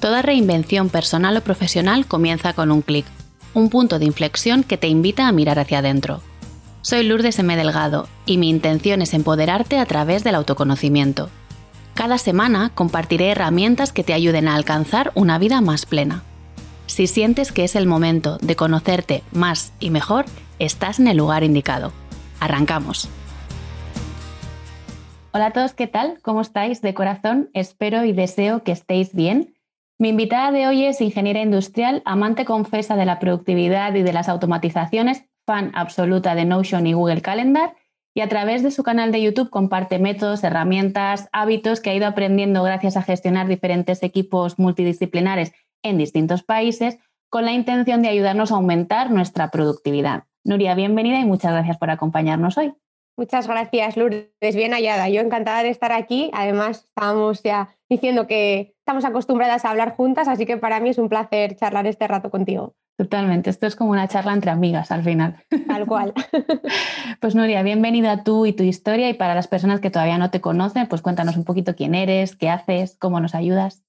Toda reinvención personal o profesional comienza con un clic, un punto de inflexión que te invita a mirar hacia adentro. Soy Lourdes M. Delgado y mi intención es empoderarte a través del autoconocimiento. Cada semana compartiré herramientas que te ayuden a alcanzar una vida más plena. Si sientes que es el momento de conocerte más y mejor, estás en el lugar indicado. Arrancamos. Hola a todos, ¿qué tal? ¿Cómo estáis? De corazón, espero y deseo que estéis bien. Mi invitada de hoy es ingeniera industrial, amante confesa de la productividad y de las automatizaciones, fan absoluta de Notion y Google Calendar, y a través de su canal de YouTube comparte métodos, herramientas, hábitos que ha ido aprendiendo gracias a gestionar diferentes equipos multidisciplinares en distintos países con la intención de ayudarnos a aumentar nuestra productividad. Nuria, bienvenida y muchas gracias por acompañarnos hoy. Muchas gracias, Lourdes. Bien hallada. Yo encantada de estar aquí. Además, estábamos ya diciendo que estamos acostumbradas a hablar juntas, así que para mí es un placer charlar este rato contigo. Totalmente, esto es como una charla entre amigas al final. Tal cual. pues Nuria, bienvenida tú y tu historia y para las personas que todavía no te conocen, pues cuéntanos un poquito quién eres, qué haces, cómo nos ayudas.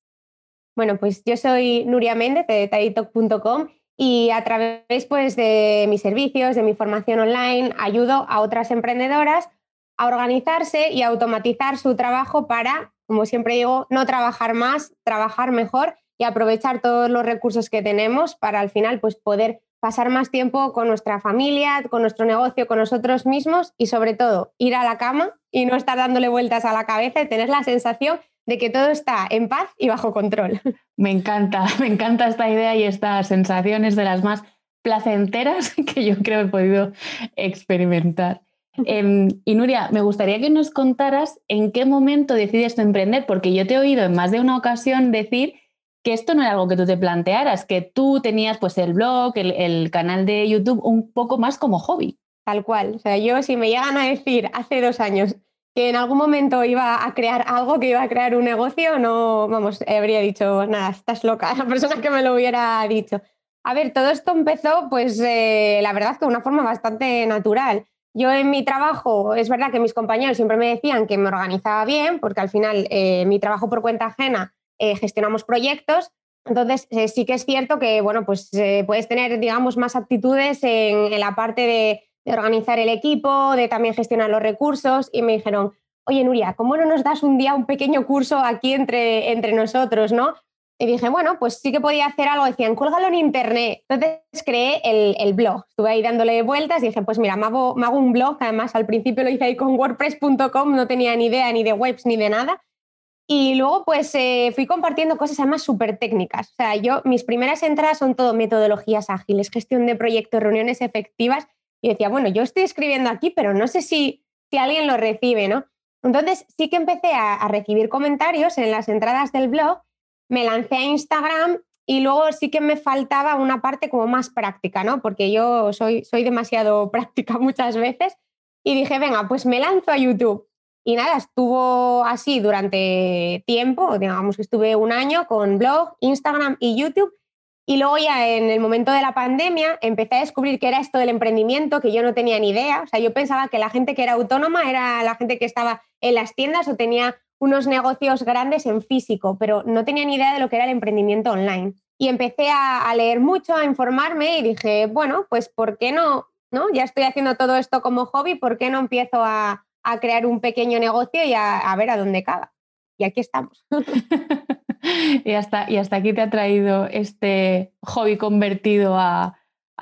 Bueno, pues yo soy Nuria Méndez de taitalk.com y a través pues, de mis servicios, de mi formación online, ayudo a otras emprendedoras a organizarse y automatizar su trabajo para, como siempre digo, no trabajar más, trabajar mejor y aprovechar todos los recursos que tenemos para al final pues, poder pasar más tiempo con nuestra familia, con nuestro negocio, con nosotros mismos y sobre todo ir a la cama y no estar dándole vueltas a la cabeza y tener la sensación de que todo está en paz y bajo control. Me encanta, me encanta esta idea y estas sensaciones de las más placenteras que yo creo he podido experimentar. Em, y Nuria, me gustaría que nos contaras en qué momento decides emprender, porque yo te he oído en más de una ocasión decir que esto no era algo que tú te plantearas, que tú tenías pues el blog, el, el canal de YouTube un poco más como hobby. Tal cual. O sea, yo si me llegan a decir hace dos años, que en algún momento iba a crear algo, que iba a crear un negocio, no, vamos, habría dicho, nada, estás loca, la persona que me lo hubiera dicho. A ver, todo esto empezó, pues eh, la verdad que una forma bastante natural. Yo en mi trabajo, es verdad que mis compañeros siempre me decían que me organizaba bien, porque al final eh, mi trabajo por cuenta ajena eh, gestionamos proyectos, entonces sí que es cierto que, bueno, pues puedes tener, digamos, más aptitudes en la parte de de organizar el equipo, de también gestionar los recursos y me dijeron, oye Nuria, ¿cómo no nos das un día un pequeño curso aquí entre, entre nosotros, no? Y dije, bueno, pues sí que podía hacer algo. Decían, cuélgalo en internet. Entonces creé el, blog. Estuve ahí dándole vueltas y dije, pues mira, me hago, me hago un blog. Además, al principio lo hice ahí con WordPress.com, no tenía ni idea ni de webs ni de nada. Y luego, pues eh, fui compartiendo cosas además súper técnicas. O sea, yo, mis primeras entradas son todo metodologías ágiles, gestión de proyectos, reuniones efectivas y decía, bueno, yo estoy escribiendo aquí, pero no sé si, si alguien lo recibe, ¿no? Entonces sí que empecé a, recibir comentarios en las entradas del blog, me lancé a Instagram y luego sí que me faltaba una parte como más práctica, ¿no? Porque yo soy, soy demasiado práctica muchas veces y dije, venga, pues me lanzo a YouTube. Y nada, estuvo así durante tiempo, digamos que estuve un año con blog, Instagram y YouTube y luego ya en el momento de la pandemia empecé a descubrir que era esto del emprendimiento, que yo no tenía ni idea. O sea, yo pensaba que la gente que era autónoma era la gente que estaba en las tiendas o tenía unos negocios grandes en físico, pero no tenía ni idea de lo que era el emprendimiento online. Y empecé a, leer mucho, a informarme y dije, bueno, pues ¿por qué no? ¿no? Ya estoy haciendo todo esto como hobby, ¿por qué no empiezo a, crear un pequeño negocio y a, a ver a dónde caga? Y aquí estamos. y, hasta, y hasta aquí te ha traído este hobby convertido a,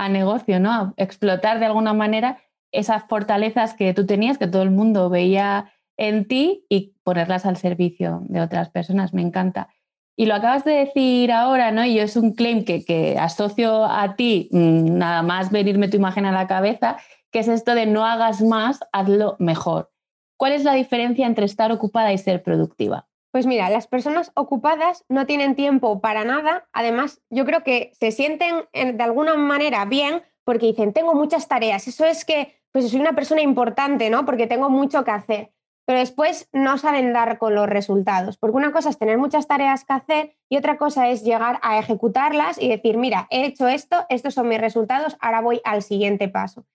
negocio, ¿no? A explotar de alguna manera esas fortalezas que tú tenías, que todo el mundo veía en ti y ponerlas al servicio de otras personas. Me encanta. Y lo acabas de decir ahora, ¿no? Y yo es un claim que, que asocio a ti, mm, nada más venirme tu imagen a la cabeza, que es esto de no hagas más, hazlo mejor. ¿Cuál es la diferencia entre estar ocupada y ser productiva? Pues mira, las personas ocupadas no tienen tiempo para nada. Además, yo creo que se sienten de alguna manera bien porque dicen, tengo muchas tareas. Eso es que pues soy una persona importante, ¿no? Porque tengo mucho que hacer. Pero después no saben dar con los resultados. Porque una cosa es tener muchas tareas que hacer y otra cosa es llegar a ejecutarlas y decir, mira, he hecho esto, estos son mis resultados, ahora voy al siguiente paso.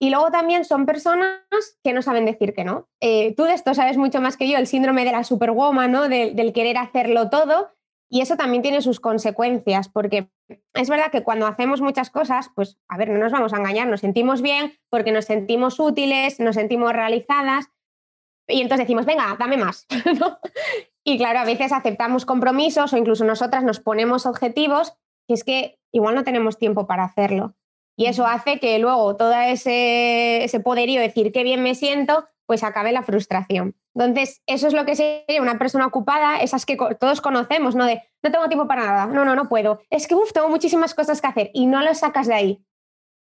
Y luego también son personas que no saben decir que no. Eh, tú de esto sabes mucho más que yo, el síndrome de la superwoman, ¿no? del querer hacerlo todo. Y eso también tiene sus consecuencias, porque es verdad que cuando hacemos muchas cosas, pues a ver, no nos vamos a engañar, nos sentimos bien porque nos sentimos útiles, nos sentimos realizadas, y entonces decimos, venga, dame más. Y claro, a veces aceptamos compromisos o incluso nosotras nos ponemos objetivos que es que igual no tenemos tiempo para hacerlo. Y eso hace que luego todo ese, ese poderío de decir qué bien me siento, pues acabe la frustración. Entonces, eso es lo que sería una persona ocupada, esas que todos conocemos, ¿no? De no tengo tiempo para nada, no, no, no puedo. Es que, uff, tengo muchísimas cosas que hacer y no lo sacas de ahí.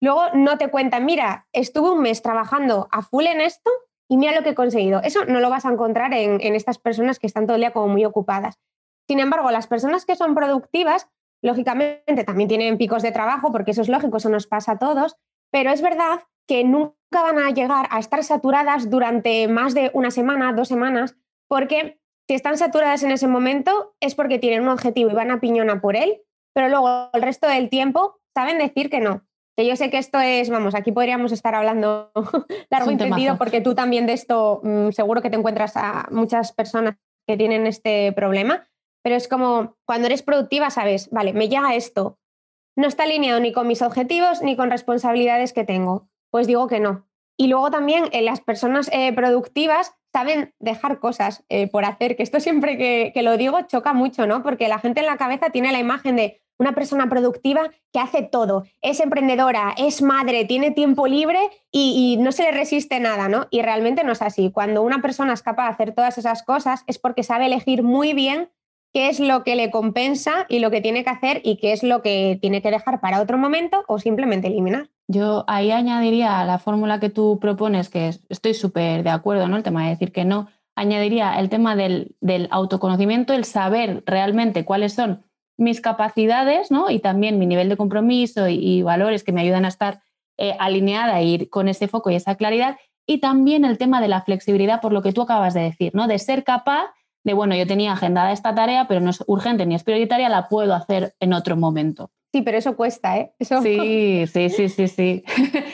Luego no te cuentan, mira, estuve un mes trabajando a full en esto y mira lo que he conseguido. Eso no lo vas a encontrar en, en estas personas que están todo el día como muy ocupadas. Sin embargo, las personas que son productivas Lógicamente también tienen picos de trabajo, porque eso es lógico, eso nos pasa a todos, pero es verdad que nunca van a llegar a estar saturadas durante más de una semana, dos semanas, porque si están saturadas en ese momento es porque tienen un objetivo y van a piñona por él, pero luego el resto del tiempo saben decir que no. Que yo sé que esto es, vamos, aquí podríamos estar hablando largo y entendido porque tú también de esto mm, seguro que te encuentras a muchas personas que tienen este problema, pero es como cuando eres productiva, sabes, vale, me llega esto, no está alineado ni con mis objetivos ni con responsabilidades que tengo, pues digo que no. Y luego también eh, las personas eh, productivas saben dejar cosas eh, por hacer, que esto siempre que, lo digo choca mucho, ¿no? Porque la gente en la cabeza tiene la imagen de una persona productiva que hace todo, es emprendedora, es madre, tiene tiempo libre y, y, no se le resiste nada, ¿no? Y realmente no es así. Cuando una persona es capaz de hacer todas esas cosas es porque sabe elegir muy bien qué es lo que le compensa y lo que tiene que hacer y qué es lo que tiene que dejar para otro momento o simplemente eliminar. Yo ahí añadiría la fórmula que tú propones, que estoy súper de acuerdo, ¿no? El tema de decir que no, añadiría el tema del, autoconocimiento, el saber realmente cuáles son mis capacidades, ¿no? Y también mi nivel de compromiso y, valores que me ayudan a estar eh, alineada e ir con ese foco y esa claridad. Y también el tema de la flexibilidad, por lo que tú acabas de decir, ¿no? De ser capaz de, bueno, yo tenía agendada esta tarea, pero no es urgente ni es prioritaria, la puedo hacer en otro momento. Sí, pero eso cuesta, ¿eh? Eso... Sí, sí, sí, sí, sí.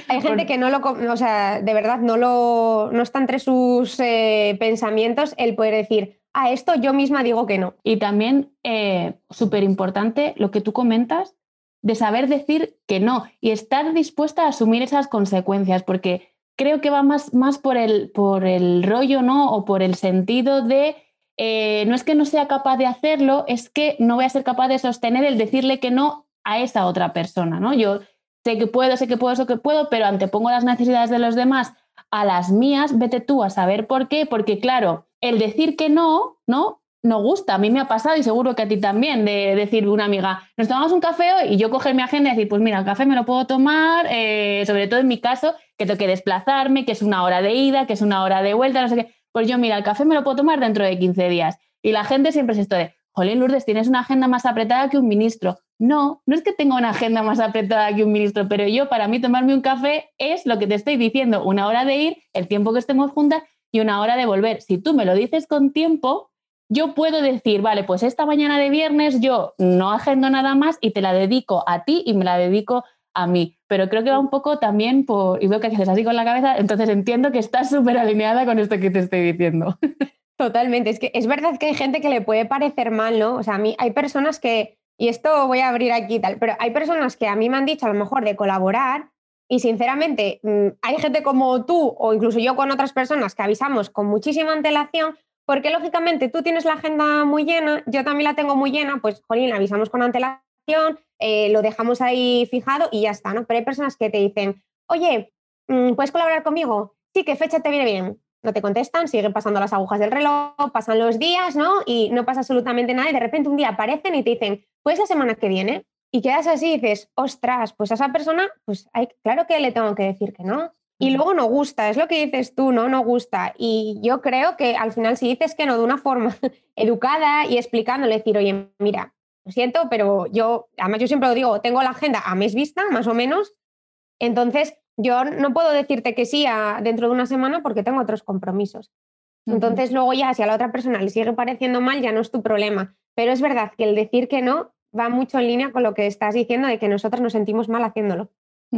Hay gente que no lo, o sea, de verdad, no, lo, no está entre sus eh, pensamientos el poder decir, a esto yo misma digo que no. Y también, eh, súper importante, lo que tú comentas, de saber decir que no y estar dispuesta a asumir esas consecuencias, porque creo que va más, más por, el, por el rollo, ¿no? O por el sentido de eh, no es que no sea capaz de hacerlo, es que no voy a ser capaz de sostener el decirle que no a esa otra persona, ¿no? Yo sé que puedo, sé que puedo, sé que puedo, pero antepongo las necesidades de los demás a las mías, vete tú a saber por qué, porque claro, el decir que no, ¿no? No gusta, a mí me ha pasado y seguro que a ti también, de decir una amiga, nos tomamos un café y yo coger mi agenda y decir, pues mira, el café me lo puedo tomar, eh, sobre todo en mi caso, que tengo que desplazarme, que es una hora de ida, que es una hora de vuelta, no sé qué pues yo, mira, el café me lo puedo tomar dentro de 15 días. Y la gente siempre es esto de, Jolín Lourdes, tienes una agenda más apretada que un ministro. No, no es que tenga una agenda más apretada que un ministro, pero yo, para mí, tomarme un café es lo que te estoy diciendo, una hora de ir, el tiempo que estemos juntas y una hora de volver. Si tú me lo dices con tiempo, yo puedo decir, vale, pues esta mañana de viernes yo no agendo nada más y te la dedico a ti y me la dedico a mí. Pero creo que va un poco también por, y veo que haces así con la cabeza, entonces entiendo que estás súper alineada con esto que te estoy diciendo. Totalmente, es que es verdad que hay gente que le puede parecer mal, ¿no? O sea, a mí hay personas que, y esto voy a abrir aquí tal, pero hay personas que a mí me han dicho a lo mejor de colaborar y sinceramente mm, hay gente como tú o incluso yo con otras personas que avisamos con muchísima antelación porque lógicamente tú tienes la agenda muy llena, yo también la tengo muy llena, pues jolín, avisamos con antelación eh, lo dejamos ahí fijado y ya está, ¿no? Pero hay personas que te dicen, oye, mm, ¿puedes colaborar conmigo? Sí, ¿qué fecha te viene bien? No te contestan, siguen pasando las agujas del reloj, pasan los días, ¿no? Y no pasa absolutamente nada y de repente un día aparecen y te dicen, pues la semana que viene. Y quedas así y dices, ostras, pues a esa persona, pues hay, claro que le tengo que decir que no. Y luego no gusta, es lo que dices tú, ¿no? No gusta. Y yo creo que al final si dices que no de una forma educada y explicándole, decir, oye, mira, lo siento, pero yo, además yo siempre lo digo, tengo la agenda a mes vista, más o menos, entonces yo no puedo decirte que sí dentro de una semana porque tengo otros compromisos. Entonces luego ya si a la otra persona le sigue pareciendo mal, ya no es tu problema. Pero es verdad que el decir que no va mucho en línea con lo que estás diciendo de que nosotros nos sentimos mal haciéndolo,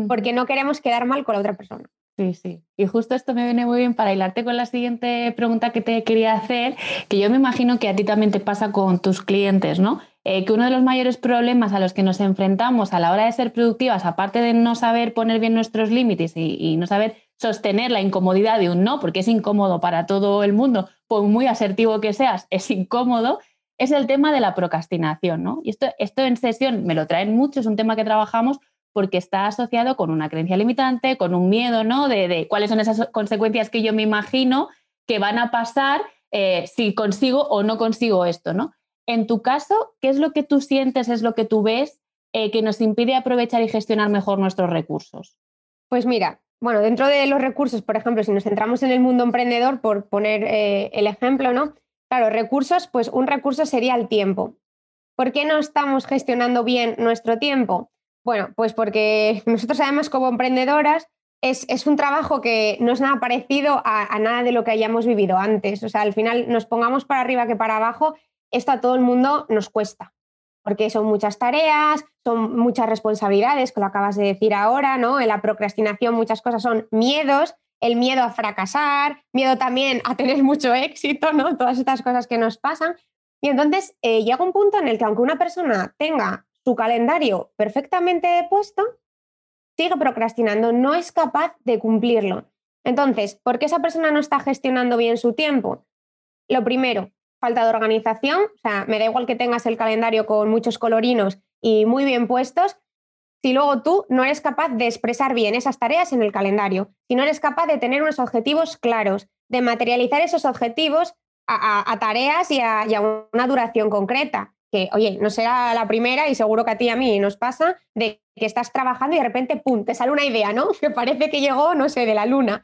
porque no queremos quedar mal con la otra persona. Sí, sí. Y justo esto me viene muy bien para hilarte con la siguiente pregunta que te quería hacer, que yo me imagino que a ti también te pasa con tus clientes, ¿no? Eh, que uno de los mayores problemas a los que nos enfrentamos a la hora de ser productivas, aparte de no saber poner bien nuestros límites y, no saber sostener la incomodidad de un no, porque es incómodo para todo el mundo, por muy asertivo que seas, es incómodo, es el tema de la procrastinación. ¿no? Y esto, esto en sesión me lo traen mucho, es un tema que trabajamos porque está asociado con una creencia limitante, con un miedo ¿no? de, cuáles son esas consecuencias que yo me imagino que van a pasar eh, si consigo o no consigo esto. ¿no? En tu caso, ¿qué es lo que tú sientes, es lo que tú ves eh, que nos impide aprovechar y gestionar mejor nuestros recursos? Pues mira, bueno, dentro de los recursos, por ejemplo, si nos centramos en el mundo emprendedor, por poner eh, el ejemplo, ¿no? Claro, recursos, pues un recurso sería el tiempo. ¿Por qué no estamos gestionando bien nuestro tiempo? Bueno, pues porque nosotros además como emprendedoras es, un trabajo que no es nada parecido a, a, nada de lo que hayamos vivido antes. O sea, al final nos pongamos para arriba que para abajo esto a todo el mundo nos cuesta, porque son muchas tareas, son muchas responsabilidades, que lo acabas de decir ahora, ¿no? En la procrastinación muchas cosas son miedos, el miedo a fracasar, miedo también a tener mucho éxito, ¿no? Todas estas cosas que nos pasan. Y entonces eh, llega un punto en el que aunque una persona tenga su calendario perfectamente puesto, sigue procrastinando, no es capaz de cumplirlo. Entonces, ¿por qué esa persona no está gestionando bien su tiempo? Lo primero, falta de organización, o sea, me da igual que tengas el calendario con muchos colorinos y muy bien puestos, si luego tú no eres capaz de expresar bien esas tareas en el calendario, si no eres capaz de tener unos objetivos claros, de materializar esos objetivos a, tareas y a, una duración concreta. Que, oye, no será la primera y seguro que a ti y a mí nos pasa de que estás trabajando y de repente, ¡pum!, te sale una idea, ¿no? Que parece que llegó, no sé, de la luna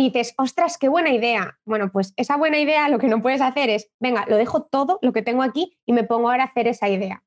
y dices, ostras, qué buena idea. Bueno, pues esa buena idea lo que no puedes hacer es, venga, lo dejo todo lo que tengo aquí y me pongo ahora a hacer esa idea.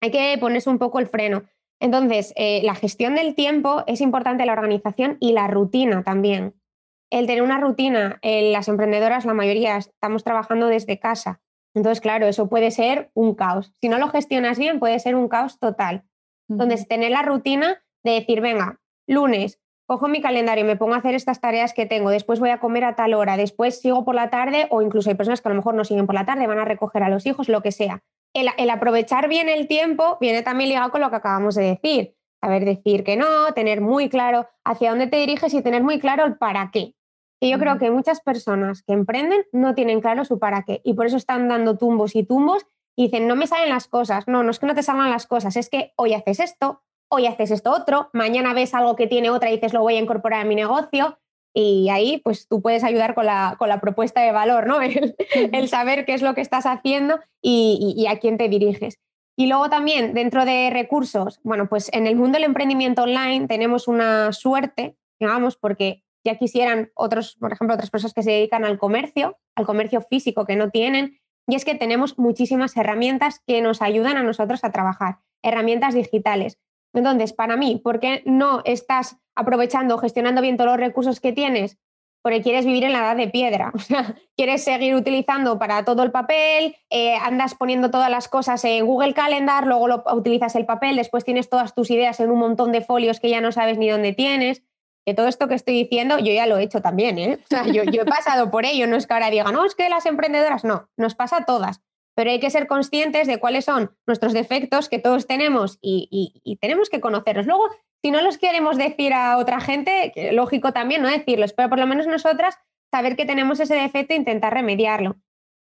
Hay que ponerse un poco el freno. Entonces, eh, la gestión del tiempo es importante, la organización y la rutina también. El tener una rutina, las emprendedoras, la mayoría estamos trabajando desde casa. Entonces, claro, eso puede ser un caos. Si no lo gestionas bien, puede ser un caos total. Entonces, tener la rutina de decir, venga, lunes, cojo mi calendario, me pongo a hacer estas tareas que tengo, después voy a comer a tal hora, después sigo por la tarde o incluso hay personas que a lo mejor no siguen por la tarde, van a recoger a los hijos, lo que sea. El, aprovechar bien el tiempo viene también ligado con lo que acabamos de decir. Saber decir que no, tener muy claro hacia dónde te diriges y tener muy claro el para qué. Y yo creo que muchas personas que emprenden no tienen claro su para qué y por eso están dando tumbos y tumbos y dicen, no me salen las cosas. No, no es que no te salgan las cosas, es que hoy haces esto, hoy haces esto otro, mañana ves algo que tiene otra y dices lo voy a incorporar a mi negocio y ahí pues tú puedes ayudar con la, con la propuesta de valor, ¿no? El, saber qué es lo que estás haciendo y, a quién te diriges. Y luego también dentro de recursos, bueno, pues en el mundo del emprendimiento online tenemos una suerte, digamos, porque ya quisieran otros, por ejemplo, otras personas que se dedican al comercio, al comercio físico que no tienen, y es que tenemos muchísimas herramientas que nos ayudan a nosotros a trabajar, herramientas digitales. Entonces, para mí, ¿por qué no estás aprovechando, gestionando bien todos los recursos que tienes? Porque quieres vivir en la edad de piedra, o sea, quieres seguir utilizando para todo el papel, eh, andas poniendo todas las cosas en Google Calendar, luego lo, utilizas el papel, después tienes todas tus ideas en un montón de folios que ya no sabes ni dónde tienes. Que todo esto que estoy diciendo yo ya lo he hecho también, ¿eh? O sea, yo, yo he pasado por ello, no es que ahora diga, no, es que las emprendedoras, no, nos pasa a todas pero hay que ser conscientes de cuáles son nuestros defectos que todos tenemos y, tenemos que conocerlos. Luego, si no los queremos decir a otra gente, lógico también no decirlos, pero por lo menos nosotras saber que tenemos ese defecto e intentar remediarlo.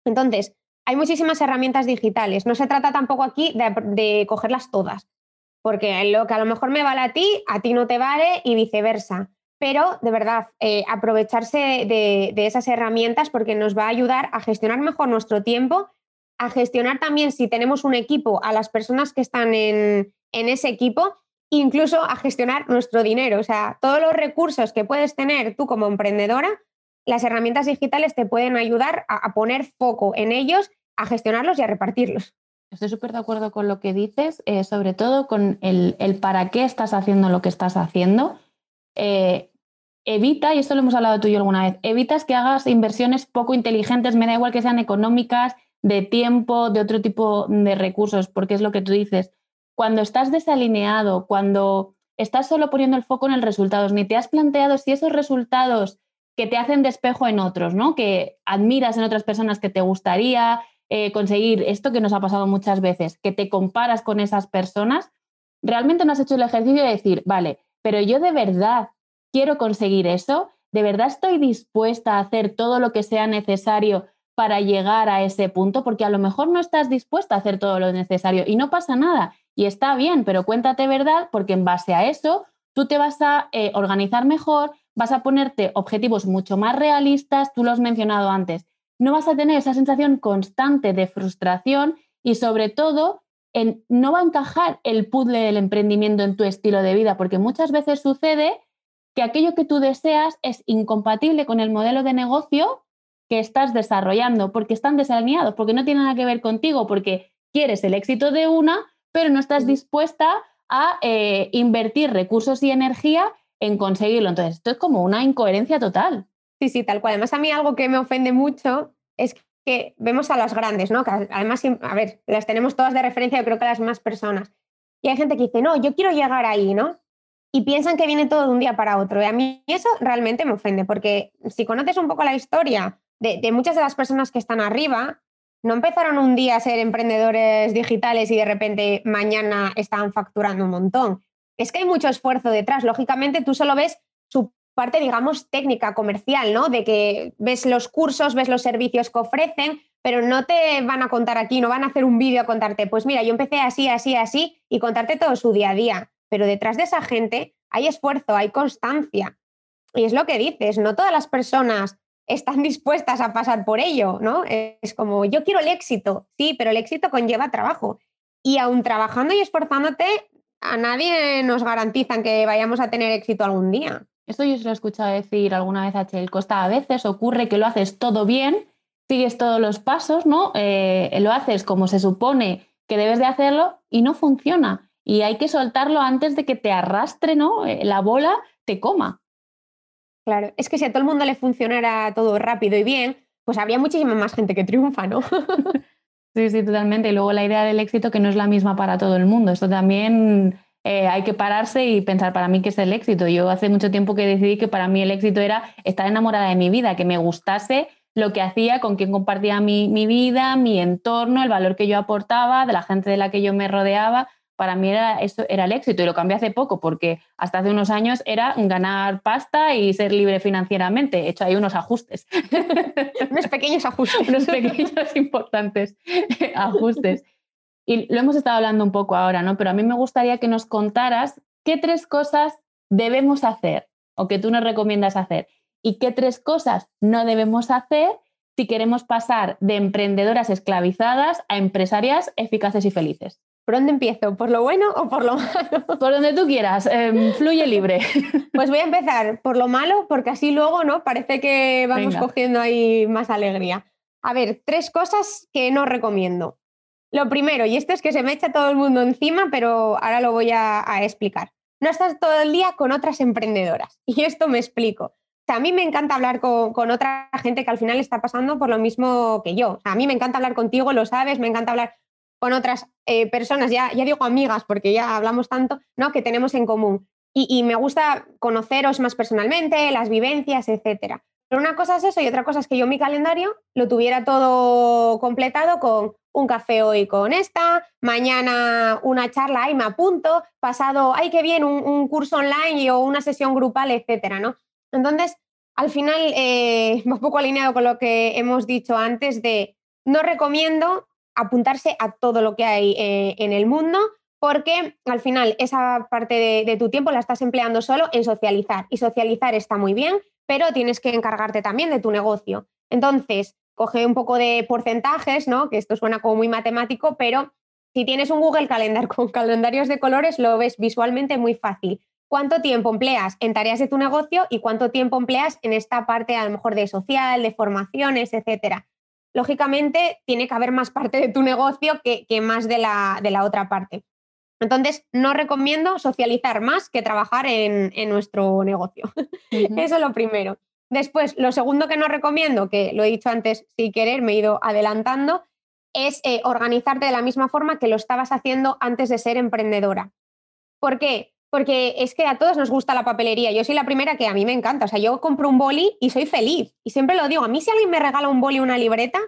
Entonces, hay muchísimas herramientas digitales. No se trata tampoco aquí de, cogerlas todas, porque lo que a lo mejor me vale a ti, a ti no te vale y viceversa. Pero de verdad, eh, aprovecharse de, de esas herramientas porque nos va a ayudar a gestionar mejor nuestro tiempo a gestionar también, si tenemos un equipo, a las personas que están en, ese equipo, incluso a gestionar nuestro dinero. O sea, todos los recursos que puedes tener tú como emprendedora, las herramientas digitales te pueden ayudar a, poner foco en ellos, a gestionarlos y a repartirlos. Estoy súper de acuerdo con lo que dices, eh, sobre todo con el, para qué estás haciendo lo que estás haciendo. Eh, evita, y esto lo hemos hablado tú y yo alguna vez, evitas que hagas inversiones poco inteligentes, me da igual que sean económicas, de tiempo, de otro tipo de recursos, porque es lo que tú dices. Cuando estás desalineado, cuando estás solo poniendo el foco en el resultado, ni te has planteado si esos resultados que te hacen despejo en otros, ¿no? Que admiras en otras personas que te gustaría, eh, conseguir esto que nos ha pasado muchas veces, que te comparas con esas personas, realmente no has hecho el ejercicio de decir, vale, pero yo de verdad quiero conseguir eso, de verdad estoy dispuesta a hacer todo lo que sea necesario para llegar a ese punto, porque a lo mejor no estás dispuesta a hacer todo lo necesario y no pasa nada. Y está bien, pero cuéntate verdad, porque en base a eso tú te vas a eh, organizar mejor, vas a ponerte objetivos mucho más realistas, tú lo has mencionado antes, no vas a tener esa sensación constante de frustración y sobre todo no va a encajar el puzzle del emprendimiento en tu estilo de vida, porque muchas veces sucede que aquello que tú deseas es incompatible con el modelo de negocio que estás desarrollando, porque están desalineados, porque no tienen nada que ver contigo, porque quieres el éxito de una, pero no estás dispuesta a eh, invertir recursos y energía en conseguirlo. Entonces, esto es como una incoherencia total. Sí, sí, tal cual. Además, a mí algo que me ofende mucho es que vemos a las grandes, ¿no? Que además, a ver, las tenemos todas de referencia, yo creo que las más personas. Y hay gente que dice, no, yo quiero llegar ahí, ¿no? Y piensan que viene todo de un día para otro. Y a mí eso realmente me ofende, porque si conoces un poco la historia de, muchas de las personas que están arriba, no empezaron un día a ser emprendedores digitales y de repente mañana estaban facturando un montón. Es que hay mucho esfuerzo detrás. Lógicamente, tú solo ves su parte, digamos, técnica, comercial, ¿no? De que ves los cursos, ves los servicios que ofrecen, pero no te van a contar aquí, no van a hacer un vídeo a contarte, pues mira, yo empecé así, así, así, y contarte todo su día a día. Pero detrás de esa gente hay esfuerzo, hay constancia. Y es lo que dices, no todas las personas están dispuestas a pasar por ello, ¿no? Es como, yo quiero el éxito, sí, pero el éxito conlleva trabajo. Y aún trabajando y esforzándote, a nadie nos garantizan que vayamos a tener éxito algún día. Esto yo se lo he escuchado decir alguna vez a Chel Costa. A veces ocurre que lo haces todo bien, sigues todos los pasos, ¿no? Eh, lo haces como se supone que debes de hacerlo y no funciona. Y hay que soltarlo antes de que te arrastre, ¿no? Eh, la bola te coma. Claro, es que si a todo el mundo le funcionara todo rápido y bien, pues habría muchísima más gente que triunfa, ¿no? sí, sí, totalmente. Y luego la idea del éxito que no es la misma para todo el mundo. Esto también eh, hay que pararse y pensar para mí qué es el éxito. Yo hace mucho tiempo que decidí que para mí el éxito era estar enamorada de mi vida, que me gustase lo que hacía, con quién compartía mi, mi vida, mi entorno, el valor que yo aportaba, de la gente de la que yo me rodeaba para mí era, eso era el éxito y lo cambié hace poco porque hasta hace unos años era ganar pasta y ser libre financieramente. He hecho ahí unos ajustes. unos pequeños ajustes. unos pequeños importantes ajustes. Y lo hemos estado hablando un poco ahora, ¿no? Pero a mí me gustaría que nos contaras qué tres cosas debemos hacer o que tú nos recomiendas hacer y qué tres cosas no debemos hacer si queremos pasar de emprendedoras esclavizadas a empresarias eficaces y felices. ¿Por dónde empiezo? ¿Por lo bueno o por lo malo? Por donde tú quieras, em, fluye libre. Pues voy a empezar por lo malo, porque así luego, ¿no? Parece que vamos cogiendo ahí más alegría. A ver, tres cosas que no recomiendo. Lo primero, y esto es que se me echa todo el mundo encima, pero ahora lo voy a, explicar. No estás todo el día con otras emprendedoras. Y esto me explico. a mí me encanta hablar con, con, otra gente que al final está pasando por lo mismo que yo. O sea, a mí me encanta hablar contigo, lo sabes, me encanta hablar con otras eh, personas, ya, ya digo amigas, porque ya hablamos tanto, ¿no? Que tenemos en común. Y, me gusta conoceros más personalmente, las vivencias, etcétera. Pero una cosa es eso y otra cosa es que yo mi calendario lo tuviera todo completado con un café hoy con esta, mañana una charla, ay, me apunto, pasado, ay, qué bien, un, curso online o una sesión grupal, etcétera, ¿no? Entonces, al final, eh, un poco alineado con lo que hemos dicho antes de no recomiendo apuntarse a todo lo que hay eh, en el mundo, porque al final esa parte de, tu tiempo la estás empleando solo en socializar. Y socializar está muy bien, pero tienes que encargarte también de tu negocio. Entonces, coge un poco de porcentajes, ¿no? Que esto suena como muy matemático, pero si tienes un Google Calendar con calendarios de colores, lo ves visualmente muy fácil. ¿Cuánto tiempo empleas en tareas de tu negocio y cuánto tiempo empleas en esta parte a lo mejor de social, de formaciones, etcétera? Lógicamente tiene que haber más parte de tu negocio que, más de la, de la, otra parte. Entonces, no recomiendo socializar más que trabajar en, nuestro negocio. Eso es lo primero. Después, lo segundo que no recomiendo, que lo he dicho antes sin querer, me he ido adelantando, es eh, organizarte de la misma forma que lo estabas haciendo antes de ser emprendedora. ¿Por qué? Porque es que a todos nos gusta la papelería. Yo soy la primera que a mí me encanta. O sea, yo compro un boli y soy feliz. Y siempre lo digo, a mí si alguien me regala un boli o una libreta,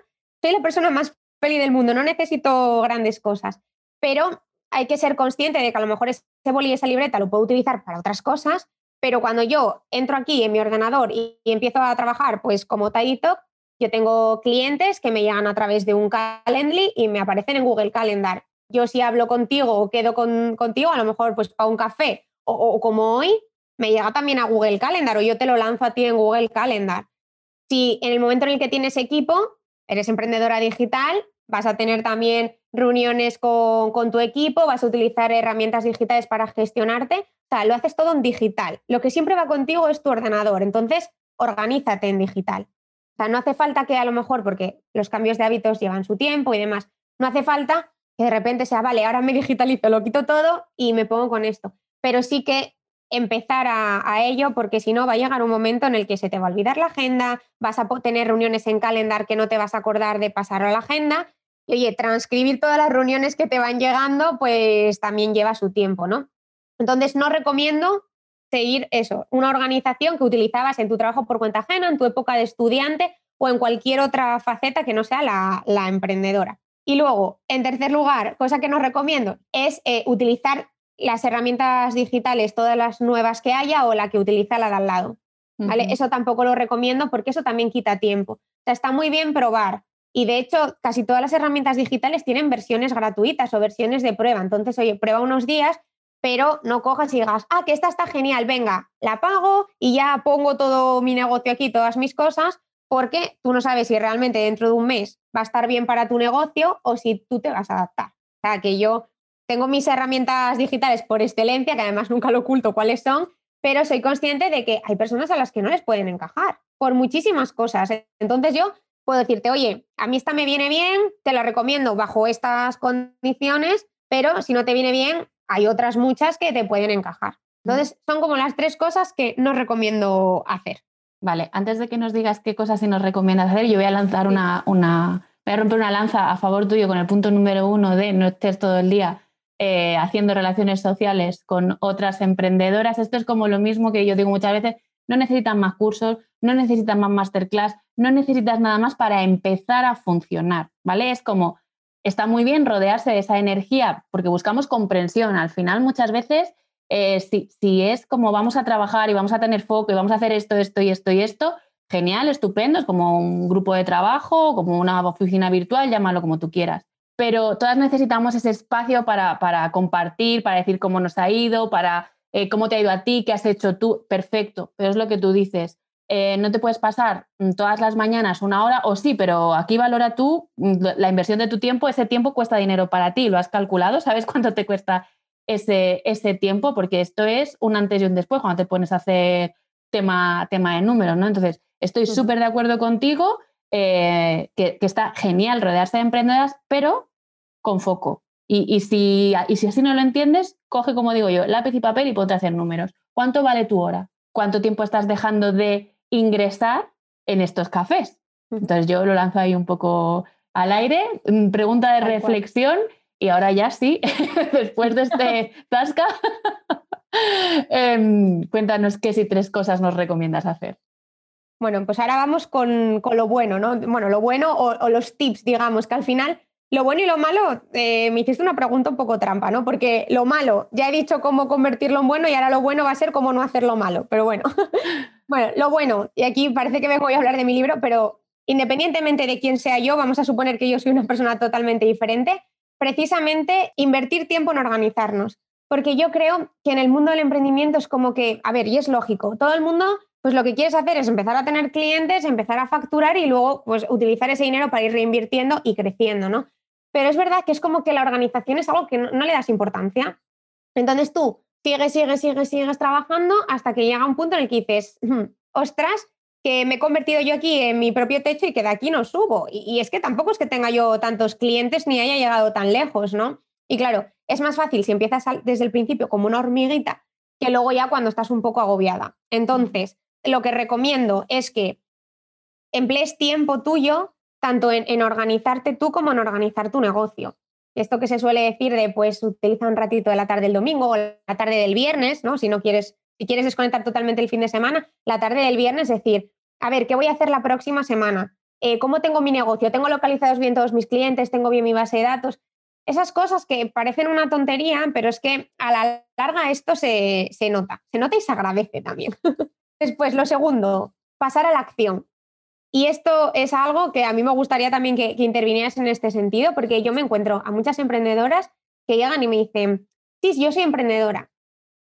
soy la persona más peli del mundo, no necesito grandes cosas, pero hay que ser consciente de que a lo mejor ese boli y esa libreta lo puedo utilizar para otras cosas, pero cuando yo entro aquí en mi ordenador y, empiezo a trabajar, pues como Talk, yo tengo clientes que me llegan a través de un Calendly y me aparecen en Google Calendar. Yo si hablo contigo o quedo contigo, a lo mejor pues para un café o, como hoy, me llega también a Google Calendar o yo te lo lanzo a ti en Google Calendar. Si en el momento en el que tienes equipo, eres emprendedora digital, vas a tener también reuniones con, con, tu equipo, vas a utilizar herramientas digitales para gestionarte, o sea, lo haces todo en digital. Lo que siempre va contigo es tu ordenador, entonces organízate en digital. O sea, no hace falta que a lo mejor, porque los cambios de hábitos llevan su tiempo y demás, no hace falta que de repente sea, vale, ahora me digitalizo, lo quito todo y me pongo con esto. Pero sí que empezar a, ello porque si no va a llegar un momento en el que se te va a olvidar la agenda, vas a tener reuniones en calendar que no te vas a acordar de pasar a la agenda y oye, transcribir todas las reuniones que te van llegando pues también lleva su tiempo, ¿no? Entonces no recomiendo seguir eso, una organización que utilizabas en tu trabajo por cuenta ajena, en tu época de estudiante o en cualquier otra faceta que no sea la, emprendedora. Y luego, en tercer lugar, cosa que no recomiendo es eh, utilizar las herramientas digitales, todas las nuevas que haya o la que utiliza la de al lado. ¿vale? Eso tampoco lo recomiendo porque eso también quita tiempo. O sea, está muy bien probar. Y de hecho, casi todas las herramientas digitales tienen versiones gratuitas o versiones de prueba. Entonces, oye, prueba unos días, pero no cojas y digas, ah, que esta está genial, venga, la pago y ya pongo todo mi negocio aquí, todas mis cosas, porque tú no sabes si realmente dentro de un mes va a estar bien para tu negocio o si tú te vas a adaptar. O sea, que yo tengo mis herramientas digitales por excelencia, que además nunca lo oculto cuáles son, pero soy consciente de que hay personas a las que no les pueden encajar por muchísimas cosas. Entonces yo puedo decirte, oye, a mí esta me viene bien, te la recomiendo bajo estas condiciones, pero si no te viene bien, hay otras muchas que te pueden encajar. Entonces son como las tres cosas que no recomiendo hacer. Vale, antes de que nos digas qué cosas sí nos recomiendas hacer, yo voy a lanzar una, una, voy a romper una lanza a favor tuyo con el punto número uno de no estés todo el día eh, haciendo relaciones sociales con otras emprendedoras. Esto es como lo mismo que yo digo muchas veces, no necesitas más cursos, no necesitas más masterclass, no necesitas nada más para empezar a funcionar, ¿vale? Es como, está muy bien rodearse de esa energía porque buscamos comprensión. Al final, muchas veces, eh, si, si, es como vamos a trabajar y vamos a tener foco y vamos a hacer esto, esto y esto y esto, genial, estupendo, es como un grupo de trabajo, como una oficina virtual, llámalo como tú quieras pero todas necesitamos ese espacio para, compartir, para decir cómo nos ha ido, para eh, cómo te ha ido a ti, qué has hecho tú, perfecto, pero es lo que tú dices. Eh, no te puedes pasar mm, todas las mañanas una hora, o sí, pero aquí valora tú mm, la inversión de tu tiempo, ese tiempo cuesta dinero para ti, lo has calculado, sabes cuánto te cuesta ese, ese tiempo, porque esto es un antes y un después cuando te pones a hacer tema, tema de números, ¿no? Entonces, estoy súper de acuerdo contigo, eh, que, que, está genial rodearse de emprendedoras, pero con foco. Y, si, y si así no lo entiendes, coge, como digo yo, lápiz y papel y ponte a hacer números. ¿Cuánto vale tu hora? ¿Cuánto tiempo estás dejando de ingresar en estos cafés? Entonces yo lo lanzo ahí un poco al aire, mm, pregunta de reflexión y ahora ya sí, después de este tasca, em, cuéntanos qué si tres cosas nos recomiendas hacer. Bueno, pues ahora vamos con, lo bueno, ¿no? Bueno, lo bueno o, los tips, digamos, que al final lo bueno y lo malo, eh, me hiciste una pregunta un poco trampa, ¿no? Porque lo malo, ya he dicho cómo convertirlo en bueno y ahora lo bueno va a ser cómo no hacerlo malo, pero bueno. bueno, lo bueno, y aquí parece que me voy a hablar de mi libro, pero independientemente de quién sea yo, vamos a suponer que yo soy una persona totalmente diferente, precisamente invertir tiempo en organizarnos. Porque yo creo que en el mundo del emprendimiento es como que, a ver, y es lógico, todo el mundo pues lo que quieres hacer es empezar a tener clientes, empezar a facturar y luego pues utilizar ese dinero para ir reinvirtiendo y creciendo, ¿no? Pero es verdad que es como que la organización es algo que no, le das importancia. Entonces tú sigues, sigues, sigues, sigues trabajando hasta que llega un punto en el que dices, hmm, ostras, que me he convertido yo aquí en mi propio techo y que de aquí no subo. Y, es que tampoco es que tenga yo tantos clientes ni haya llegado tan lejos, ¿no? Y claro, es más fácil si empiezas desde el principio como una hormiguita que luego ya cuando estás un poco agobiada. Entonces, lo que recomiendo es que emplees tiempo tuyo tanto en, organizarte tú como en organizar tu negocio. Esto que se suele decir de, pues, utiliza un ratito de la tarde del domingo o la tarde del viernes, ¿no? Si no quieres, si quieres desconectar totalmente el fin de semana, la tarde del viernes, decir, a ver, ¿qué voy a hacer la próxima semana? eh, cómo tengo mi negocio, tengo localizados bien todos mis clientes, tengo bien mi base de datos. Esas cosas que parecen una tontería, pero es que a la larga esto se, nota, se nota y se agradece también. Después, lo segundo, pasar a la acción. Y esto es algo que a mí me gustaría también que, que intervinieras en este sentido, porque yo me encuentro a muchas emprendedoras que llegan y me dicen, sí, yo soy emprendedora.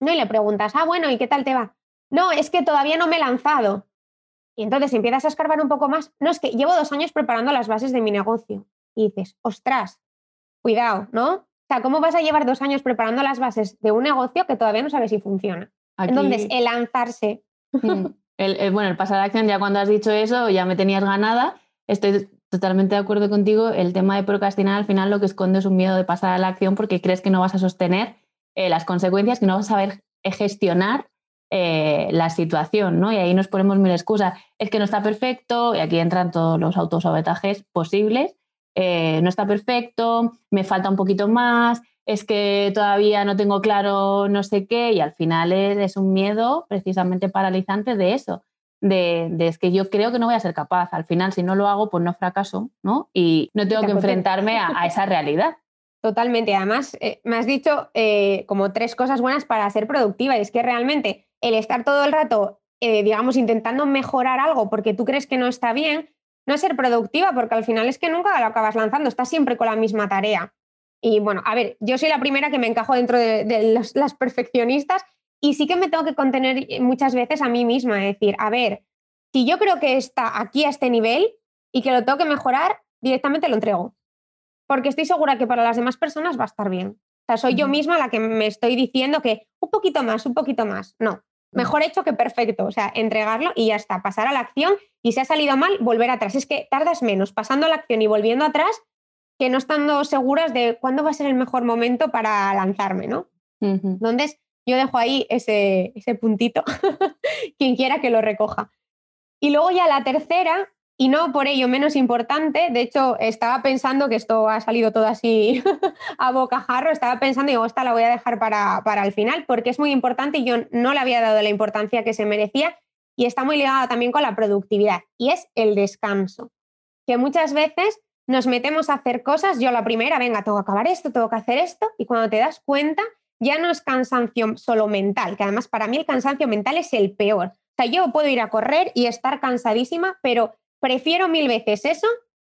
No, y le preguntas, ah, bueno, ¿y qué tal te va? No, es que todavía no me he lanzado. Y entonces empiezas a escarbar un poco más. No, es que llevo dos años preparando las bases de mi negocio. Y dices, ostras, cuidado, ¿no? O sea, ¿cómo vas a llevar dos años preparando las bases de un negocio que todavía no sabes si funciona? Entonces, el lanzarse. El, bueno, el pasar a acción, ya cuando has dicho eso, ya me tenías ganada. Estoy totalmente de acuerdo contigo. El tema de procrastinar al final lo que esconde es un miedo de pasar a la acción porque crees que no vas a sostener eh, las consecuencias, que no vas a saber gestionar eh, la situación, ¿no? Y ahí nos ponemos mil excusas. Es que no está perfecto, y aquí entran todos los autosabotajes posibles. Eh, no está perfecto, me falta un poquito más, es que todavía no tengo claro no sé qué, y al final es, un miedo precisamente paralizante de eso, de, es que yo creo que no voy a ser capaz. Al final, si no lo hago, pues no fracaso, ¿no? Y no tengo que enfrentarme a, esa realidad. Totalmente. Además, eh, me has dicho como tres cosas buenas para ser productiva, y es que realmente el estar todo el rato, eh, digamos, intentando mejorar algo porque tú crees que no está bien, no es ser productiva, porque al final es que nunca lo acabas lanzando, estás siempre con la misma tarea. Y bueno, a ver, yo soy la primera que me encajo dentro de, las perfeccionistas y sí que me tengo que contener muchas veces a mí misma, decir, a ver, si yo creo que está aquí a este nivel y que lo tengo que mejorar, directamente lo entrego. Porque estoy segura que para las demás personas va a estar bien. O sea, soy yo misma la que me estoy diciendo que un poquito más, un poquito más. No, Mejor hecho que perfecto, o sea, entregarlo y ya está, pasar a la acción y si ha salido mal, volver atrás. Es que tardas menos pasando a la acción y volviendo atrás que no estando seguras de cuándo va a ser el mejor momento para lanzarme, ¿no? Entonces, yo dejo ahí ese, ese puntito, quien quiera que lo recoja. Y luego ya la tercera y no por ello menos importante, de hecho estaba pensando que esto ha salido todo así a bocajarro, estaba pensando y digo, esta la voy a dejar para, para el final porque es muy importante y yo no le había dado la importancia que se merecía y está muy ligada también con la productividad y es el descanso, que muchas veces nos metemos a hacer cosas, yo la primera, venga, tengo que acabar esto, tengo que hacer esto y cuando te das cuenta ya no es cansancio solo mental, que además para mí el cansancio mental es el peor. O sea, yo puedo ir a correr y estar cansadísima, pero prefiero mil veces eso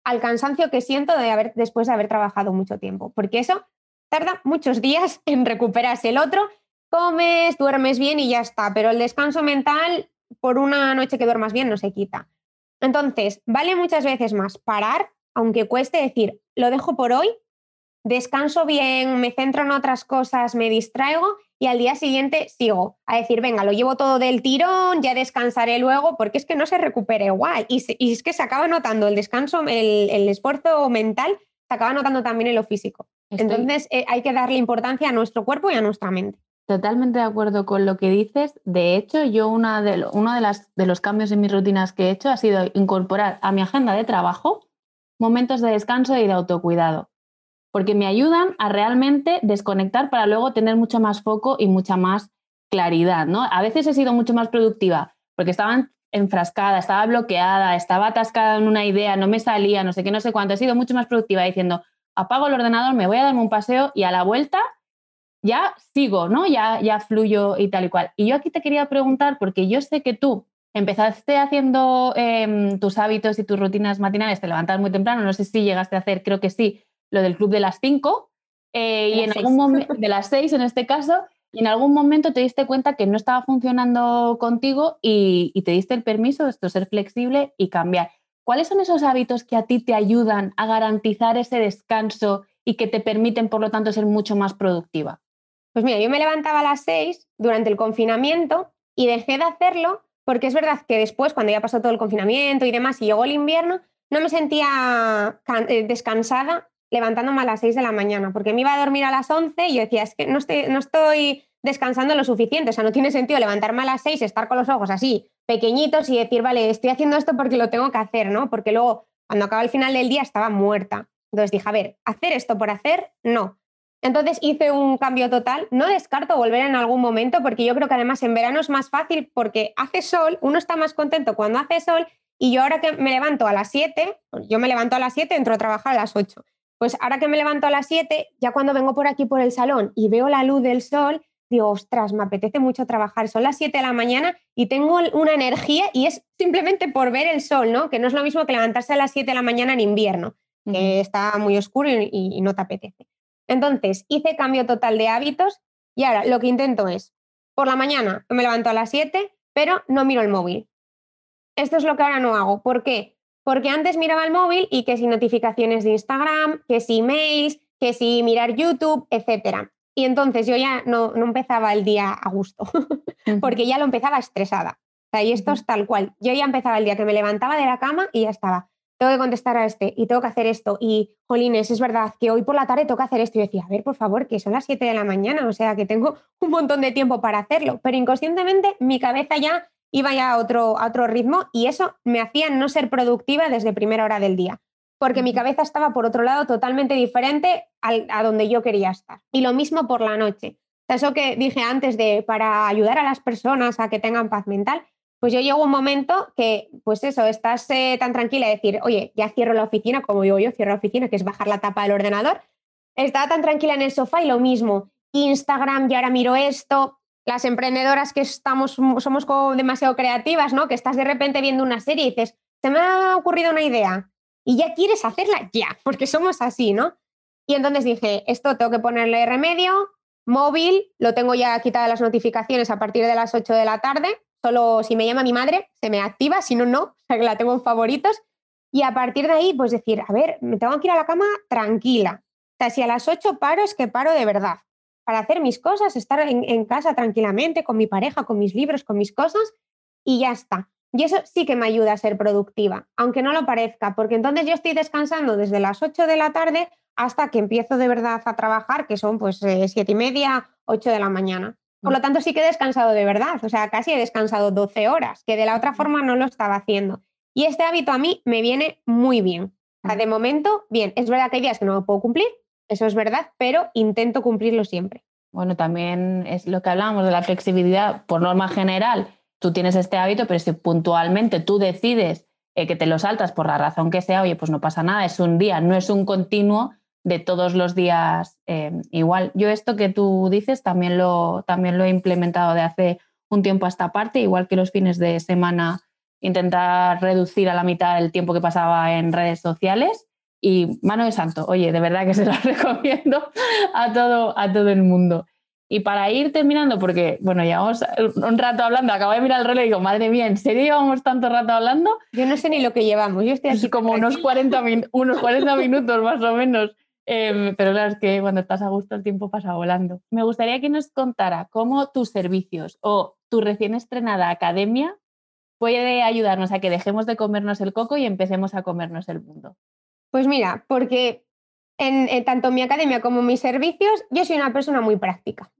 al cansancio que siento de haber, después de haber trabajado mucho tiempo, porque eso tarda muchos días en recuperarse. El otro, comes, duermes bien y ya está, pero el descanso mental por una noche que duermas bien no se quita. Entonces, vale muchas veces más parar, aunque cueste decir, lo dejo por hoy, descanso bien, me centro en otras cosas, me distraigo y al día siguiente sigo a decir, venga, lo llevo todo del tirón, ya descansaré luego, porque es que no se recupere igual. Y, es que se acaba notando el descanso, el, esfuerzo mental, se acaba notando también en lo físico. Entonces eh, hay que darle importancia a nuestro cuerpo y a nuestra mente. Totalmente de acuerdo con lo que dices. De hecho, yo una de uno de, las, de los cambios en mis rutinas que he hecho ha sido incorporar a mi agenda de trabajo momentos de descanso y de autocuidado porque me ayudan a realmente desconectar para luego tener mucho más foco y mucha más claridad, ¿no? A veces he sido mucho más productiva porque estaba enfrascada, estaba bloqueada, estaba atascada en una idea, no me salía, no sé qué, no sé cuánto. He sido mucho más productiva diciendo, apago el ordenador, me voy a darme un paseo y a la vuelta ya sigo, ¿no? Ya, ya fluyo y tal y cual. Y yo aquí te quería preguntar, porque yo sé que tú empezaste haciendo em, tus hábitos y tus rutinas matinales, te levantas muy temprano, no sé si llegaste a hacer, creo que sí, lo del club de las 5 eh, y en algún momento, de las 6 en este caso, y en algún momento te diste cuenta que no estaba funcionando contigo y, te diste el permiso de esto, ser flexible y cambiar. ¿Cuáles son esos hábitos que a ti te ayudan a garantizar ese descanso y que te permiten, por lo tanto, ser mucho más productiva? Pues mira, yo me levantaba a las 6 durante el confinamiento y dejé de hacerlo porque es verdad que después, cuando ya pasó todo el confinamiento y demás y llegó el invierno, no me sentía eh, descansada levantándome a las 6 de la mañana, porque me iba a dormir a las 11 y yo decía, es que no estoy, descansando lo suficiente, o sea, no tiene sentido levantarme a las 6, estar con los ojos así pequeñitos y decir, vale, estoy haciendo esto porque lo tengo que hacer, ¿no? Porque luego, cuando acaba el final del día, estaba muerta. Entonces dije, a ver, hacer esto por hacer, no. Entonces hice un cambio total. No descarto volver en algún momento porque yo creo que además en verano es más fácil porque hace sol, uno está más contento cuando hace sol y yo ahora que me levanto a las 7, yo me levanto a las 7, entro a trabajar a las 8. Pues ahora que me levanto a las 7, ya cuando vengo por aquí por el salón y veo la luz del sol, digo, ostras, me apetece mucho trabajar. Son las 7 de la mañana y tengo una energía y es simplemente por ver el sol, ¿no? Que no es lo mismo que levantarse a las 7 de la mañana en invierno, que está muy oscuro y, no te apetece. Entonces, hice cambio total de hábitos y ahora lo que intento es, por la mañana me levanto a las 7, pero no miro el móvil. Esto es lo que ahora no hago. ¿Por qué? Porque antes miraba el móvil y que si notificaciones de Instagram, que si emails, que si mirar YouTube, etc. Y entonces yo ya no, no empezaba el día a gusto, porque ya lo empezaba estresada. O sea, y esto es tal cual. Yo ya empezaba el día que me levantaba de la cama y ya estaba. Tengo que contestar a este y tengo que hacer esto. Y, jolines, es verdad que hoy por la tarde tengo que hacer esto. Y decía, a ver, por favor, que son las 7 de la mañana, o sea, que tengo un montón de tiempo para hacerlo. Pero inconscientemente mi cabeza ya iba ya a otro, a otro ritmo y eso me hacía no ser productiva desde primera hora del día, porque mi cabeza estaba por otro lado totalmente diferente a donde yo quería estar. Y lo mismo por la noche. Eso que dije antes de para ayudar a las personas a que tengan paz mental, pues yo llego un momento que, pues eso, estás eh, tan tranquila de decir, oye, ya cierro la oficina, como digo yo, cierro la oficina, que es bajar la tapa del ordenador. Estaba tan tranquila en el sofá y lo mismo, Instagram, y ahora miro esto, las emprendedoras que estamos, somos como demasiado creativas, ¿no? Que estás de repente viendo una serie y dices, se me ha ocurrido una idea y ya quieres hacerla ya, porque somos así, ¿no? Y entonces dije, esto tengo que ponerle remedio, móvil, lo tengo ya quitado las notificaciones a partir de las 8 de la tarde, solo si me llama mi madre se me activa, si no, no, o sea que la tengo en favoritos. Y a partir de ahí, pues decir, a ver, me tengo que ir a la cama tranquila. O sea, si a las 8 paro, es que paro de verdad para hacer mis cosas, estar en, casa tranquilamente con mi pareja, con mis libros, con mis cosas y ya está. Y eso sí que me ayuda a ser productiva, aunque no lo parezca, porque entonces yo estoy descansando desde las 8 de la tarde hasta que empiezo de verdad a trabajar, que son pues eh, siete y media, 8 de la mañana. Por lo tanto, sí que he descansado de verdad, o sea, casi he descansado 12 horas, que de la otra forma no lo estaba haciendo. Y este hábito a mí me viene muy bien. de momento, bien, es verdad que hay días que no lo puedo cumplir, eso es verdad, pero intento cumplirlo siempre. Bueno, también es lo que hablábamos de la flexibilidad. Por norma general, tú tienes este hábito, pero si puntualmente tú decides eh, que te lo saltas por la razón que sea, oye, pues no pasa nada, es un día, no es un continuo de todos los días eh, igual. Yo esto que tú dices también lo, también lo he implementado de hace un tiempo a esta parte, igual que los fines de semana intentar reducir a la mitad el tiempo que pasaba en redes sociales y mano de santo, oye, de verdad que se lo recomiendo a todo, a todo el mundo. Y para ir terminando, porque bueno, llevamos un rato hablando, acabo de mirar el reloj y digo, madre mía, ¿en serio llevamos tanto rato hablando? Yo no sé ni lo que llevamos, yo estoy así. como unos 40, unos 40 minutos más o menos. Em, pero claro, es que cuando estás a gusto el tiempo pasa volando. Me gustaría que nos contara cómo tus servicios o tu recién estrenada academia puede ayudarnos a que dejemos de comernos el coco y empecemos a comernos el mundo. Pues mira, porque en, tanto mi academia como mis servicios, yo soy una persona muy práctica.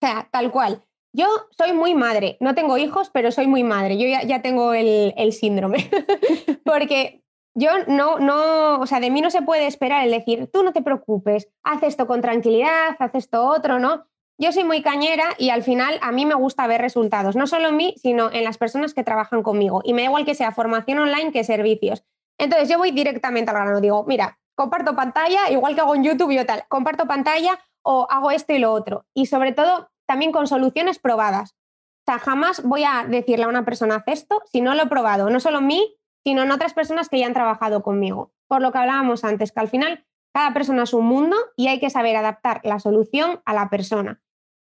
O sea, tal cual. Yo soy muy madre, no tengo hijos, pero soy muy madre. Yo ya, tengo el, el síndrome. porque yo no, no, o sea, de mí no se puede esperar el decir, tú no te preocupes, haz esto con tranquilidad, haz esto otro, ¿no? Yo soy muy cañera y al final a mí me gusta ver resultados, no solo en mí, sino en las personas que trabajan conmigo. Y me da igual que sea formación online que servicios. Entonces yo voy directamente al grano, digo, mira, comparto pantalla, igual que hago en YouTube y tal, comparto pantalla o hago esto y lo otro. Y sobre todo, también con soluciones probadas. O sea, jamás voy a decirle a una persona, haz esto, si no lo he probado, no solo en mí, sino en otras personas que ya han trabajado conmigo. Por lo que hablábamos antes, que al final cada persona es un mundo y hay que saber adaptar la solución a la persona.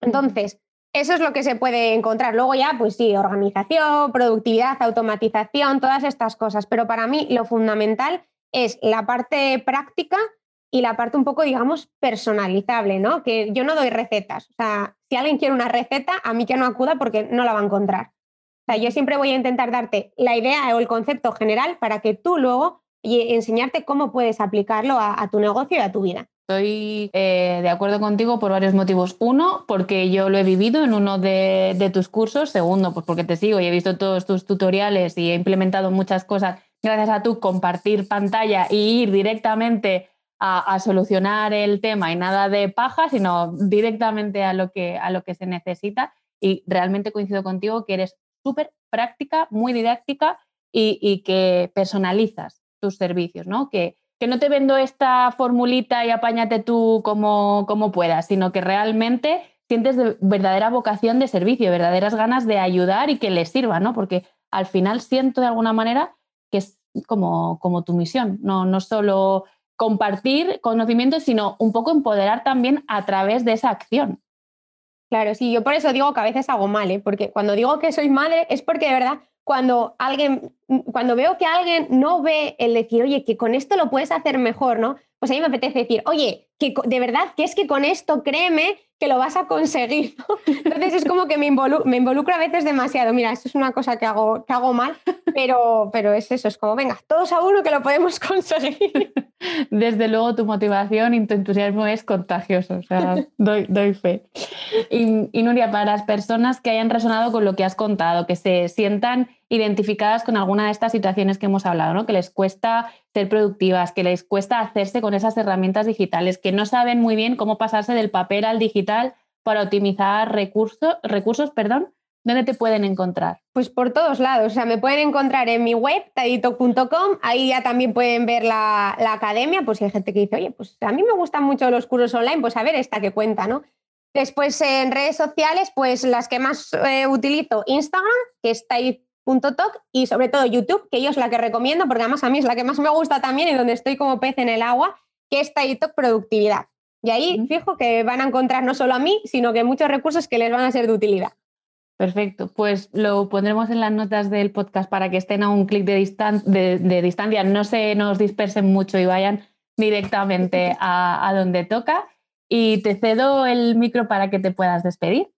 Entonces, eso es lo que se puede encontrar. Luego ya, pues sí, organización, productividad, automatización, todas estas cosas. Pero para mí lo fundamental es la parte práctica y la parte un poco, digamos, personalizable, ¿no? Que yo no doy recetas. O sea, si alguien quiere una receta, a mí que no acuda porque no la va a encontrar. O sea, yo siempre voy a intentar darte la idea o el concepto general para que tú luego y enseñarte cómo puedes aplicarlo a tu negocio y a tu vida. Estoy eh, de acuerdo contigo por varios motivos. Uno, porque yo lo he vivido en uno de, tus cursos. Segundo, pues porque te sigo y he visto todos tus tutoriales y he implementado muchas cosas gracias a tu compartir pantalla y ir directamente a, solucionar el tema y nada de paja, sino directamente a lo que, a lo que se necesita. Y realmente coincido contigo que eres súper práctica, muy didáctica y, que personalizas tus servicios, ¿no? Que, que, no te vendo esta formulita y apáñate tú como, como puedas, sino que realmente sientes verdadera vocación de servicio, verdaderas ganas de ayudar y que les sirva, ¿no? Porque al final siento de alguna manera que es como, como tu misión, no, no solo compartir conocimientos, sino un poco empoderar también a través de esa acción. Claro, sí, yo por eso digo que a veces hago mal, ¿eh? porque cuando digo que soy madre es porque de verdad cuando alguien, cuando veo que alguien no ve el decir, oye, que con esto lo puedes hacer mejor, ¿no? Pues a mí me apetece decir, oye, que de verdad, que es que con esto créeme que lo vas a conseguir. Entonces es como que me, me, involucro a veces demasiado. Mira, esto es una cosa que hago, que hago mal, pero, pero es eso, es como, venga, todos a uno que lo podemos conseguir. Desde luego tu motivación y tu entusiasmo es contagioso, o sea, doy, doy fe. Y, y Nuria, para las personas que hayan resonado con lo que has contado, que se sientan identificadas con alguna de estas situaciones que hemos hablado, ¿no? que les cuesta ser productivas, que les cuesta hacerse con esas herramientas digitales, que no saben muy bien cómo pasarse del papel al digital para optimizar recursos, recursos, perdón, ¿dónde te pueden encontrar? Pues por todos lados, o sea, me pueden encontrar en mi web, tadito.com, ahí ya también pueden ver la, academia, pues si hay gente que dice, oye, pues a mí me gustan mucho los cursos online, pues a ver esta que cuenta, ¿no? Después en redes sociales, pues las que más eh, utilizo, Instagram, que es Talk y sobre todo YouTube, que yo es la que recomiendo porque además a mí es la que más me gusta también y donde estoy como pez en el agua, que es Talk Productividad. Y ahí fijo que van a encontrar no solo a mí, sino que muchos recursos que les van a ser de utilidad. Perfecto, pues lo pondremos en las notas del podcast para que estén a un clic de, de, distancia, no se nos dispersen mucho y vayan directamente a, a donde toca. Y te cedo el micro para que te puedas despedir.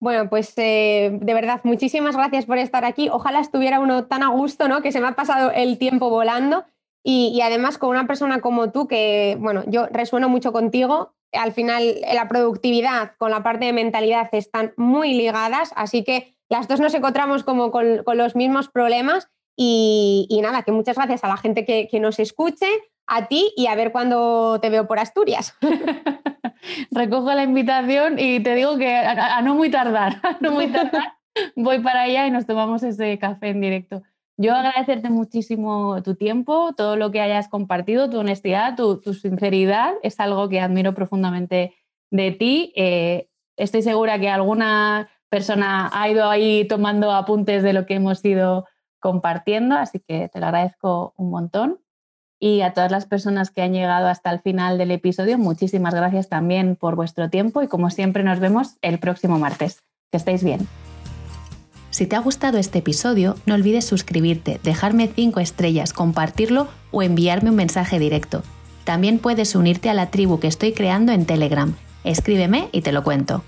Bueno, pues eh, de verdad, muchísimas gracias por estar aquí. Ojalá estuviera uno tan a gusto, ¿no? Que se me ha pasado el tiempo volando. Y, además con una persona como tú, que, bueno, yo resueno mucho contigo. Al final, la productividad con la parte de mentalidad están muy ligadas, así que las dos nos encontramos como con, los mismos problemas. Y, nada, que muchas gracias a la gente que, que nos escuche, a ti y a ver cuándo te veo por Asturias. recojo la invitación y te digo que a, no muy tardar, no muy tardar, voy para allá y nos tomamos ese café en directo. Yo agradecerte muchísimo tu tiempo, todo lo que hayas compartido, tu honestidad, tu, sinceridad, es algo que admiro profundamente de ti. Eh, estoy segura que alguna persona ha ido ahí tomando apuntes de lo que hemos ido compartiendo, así que te lo agradezco un montón. Y a todas las personas que han llegado hasta el final del episodio, muchísimas gracias también por vuestro tiempo y como siempre nos vemos el próximo martes. Que estéis bien. Si te ha gustado este episodio, no olvides suscribirte, dejarme 5 estrellas, compartirlo o enviarme un mensaje directo. También puedes unirte a la tribu que estoy creando en Telegram. Escríbeme y te lo cuento.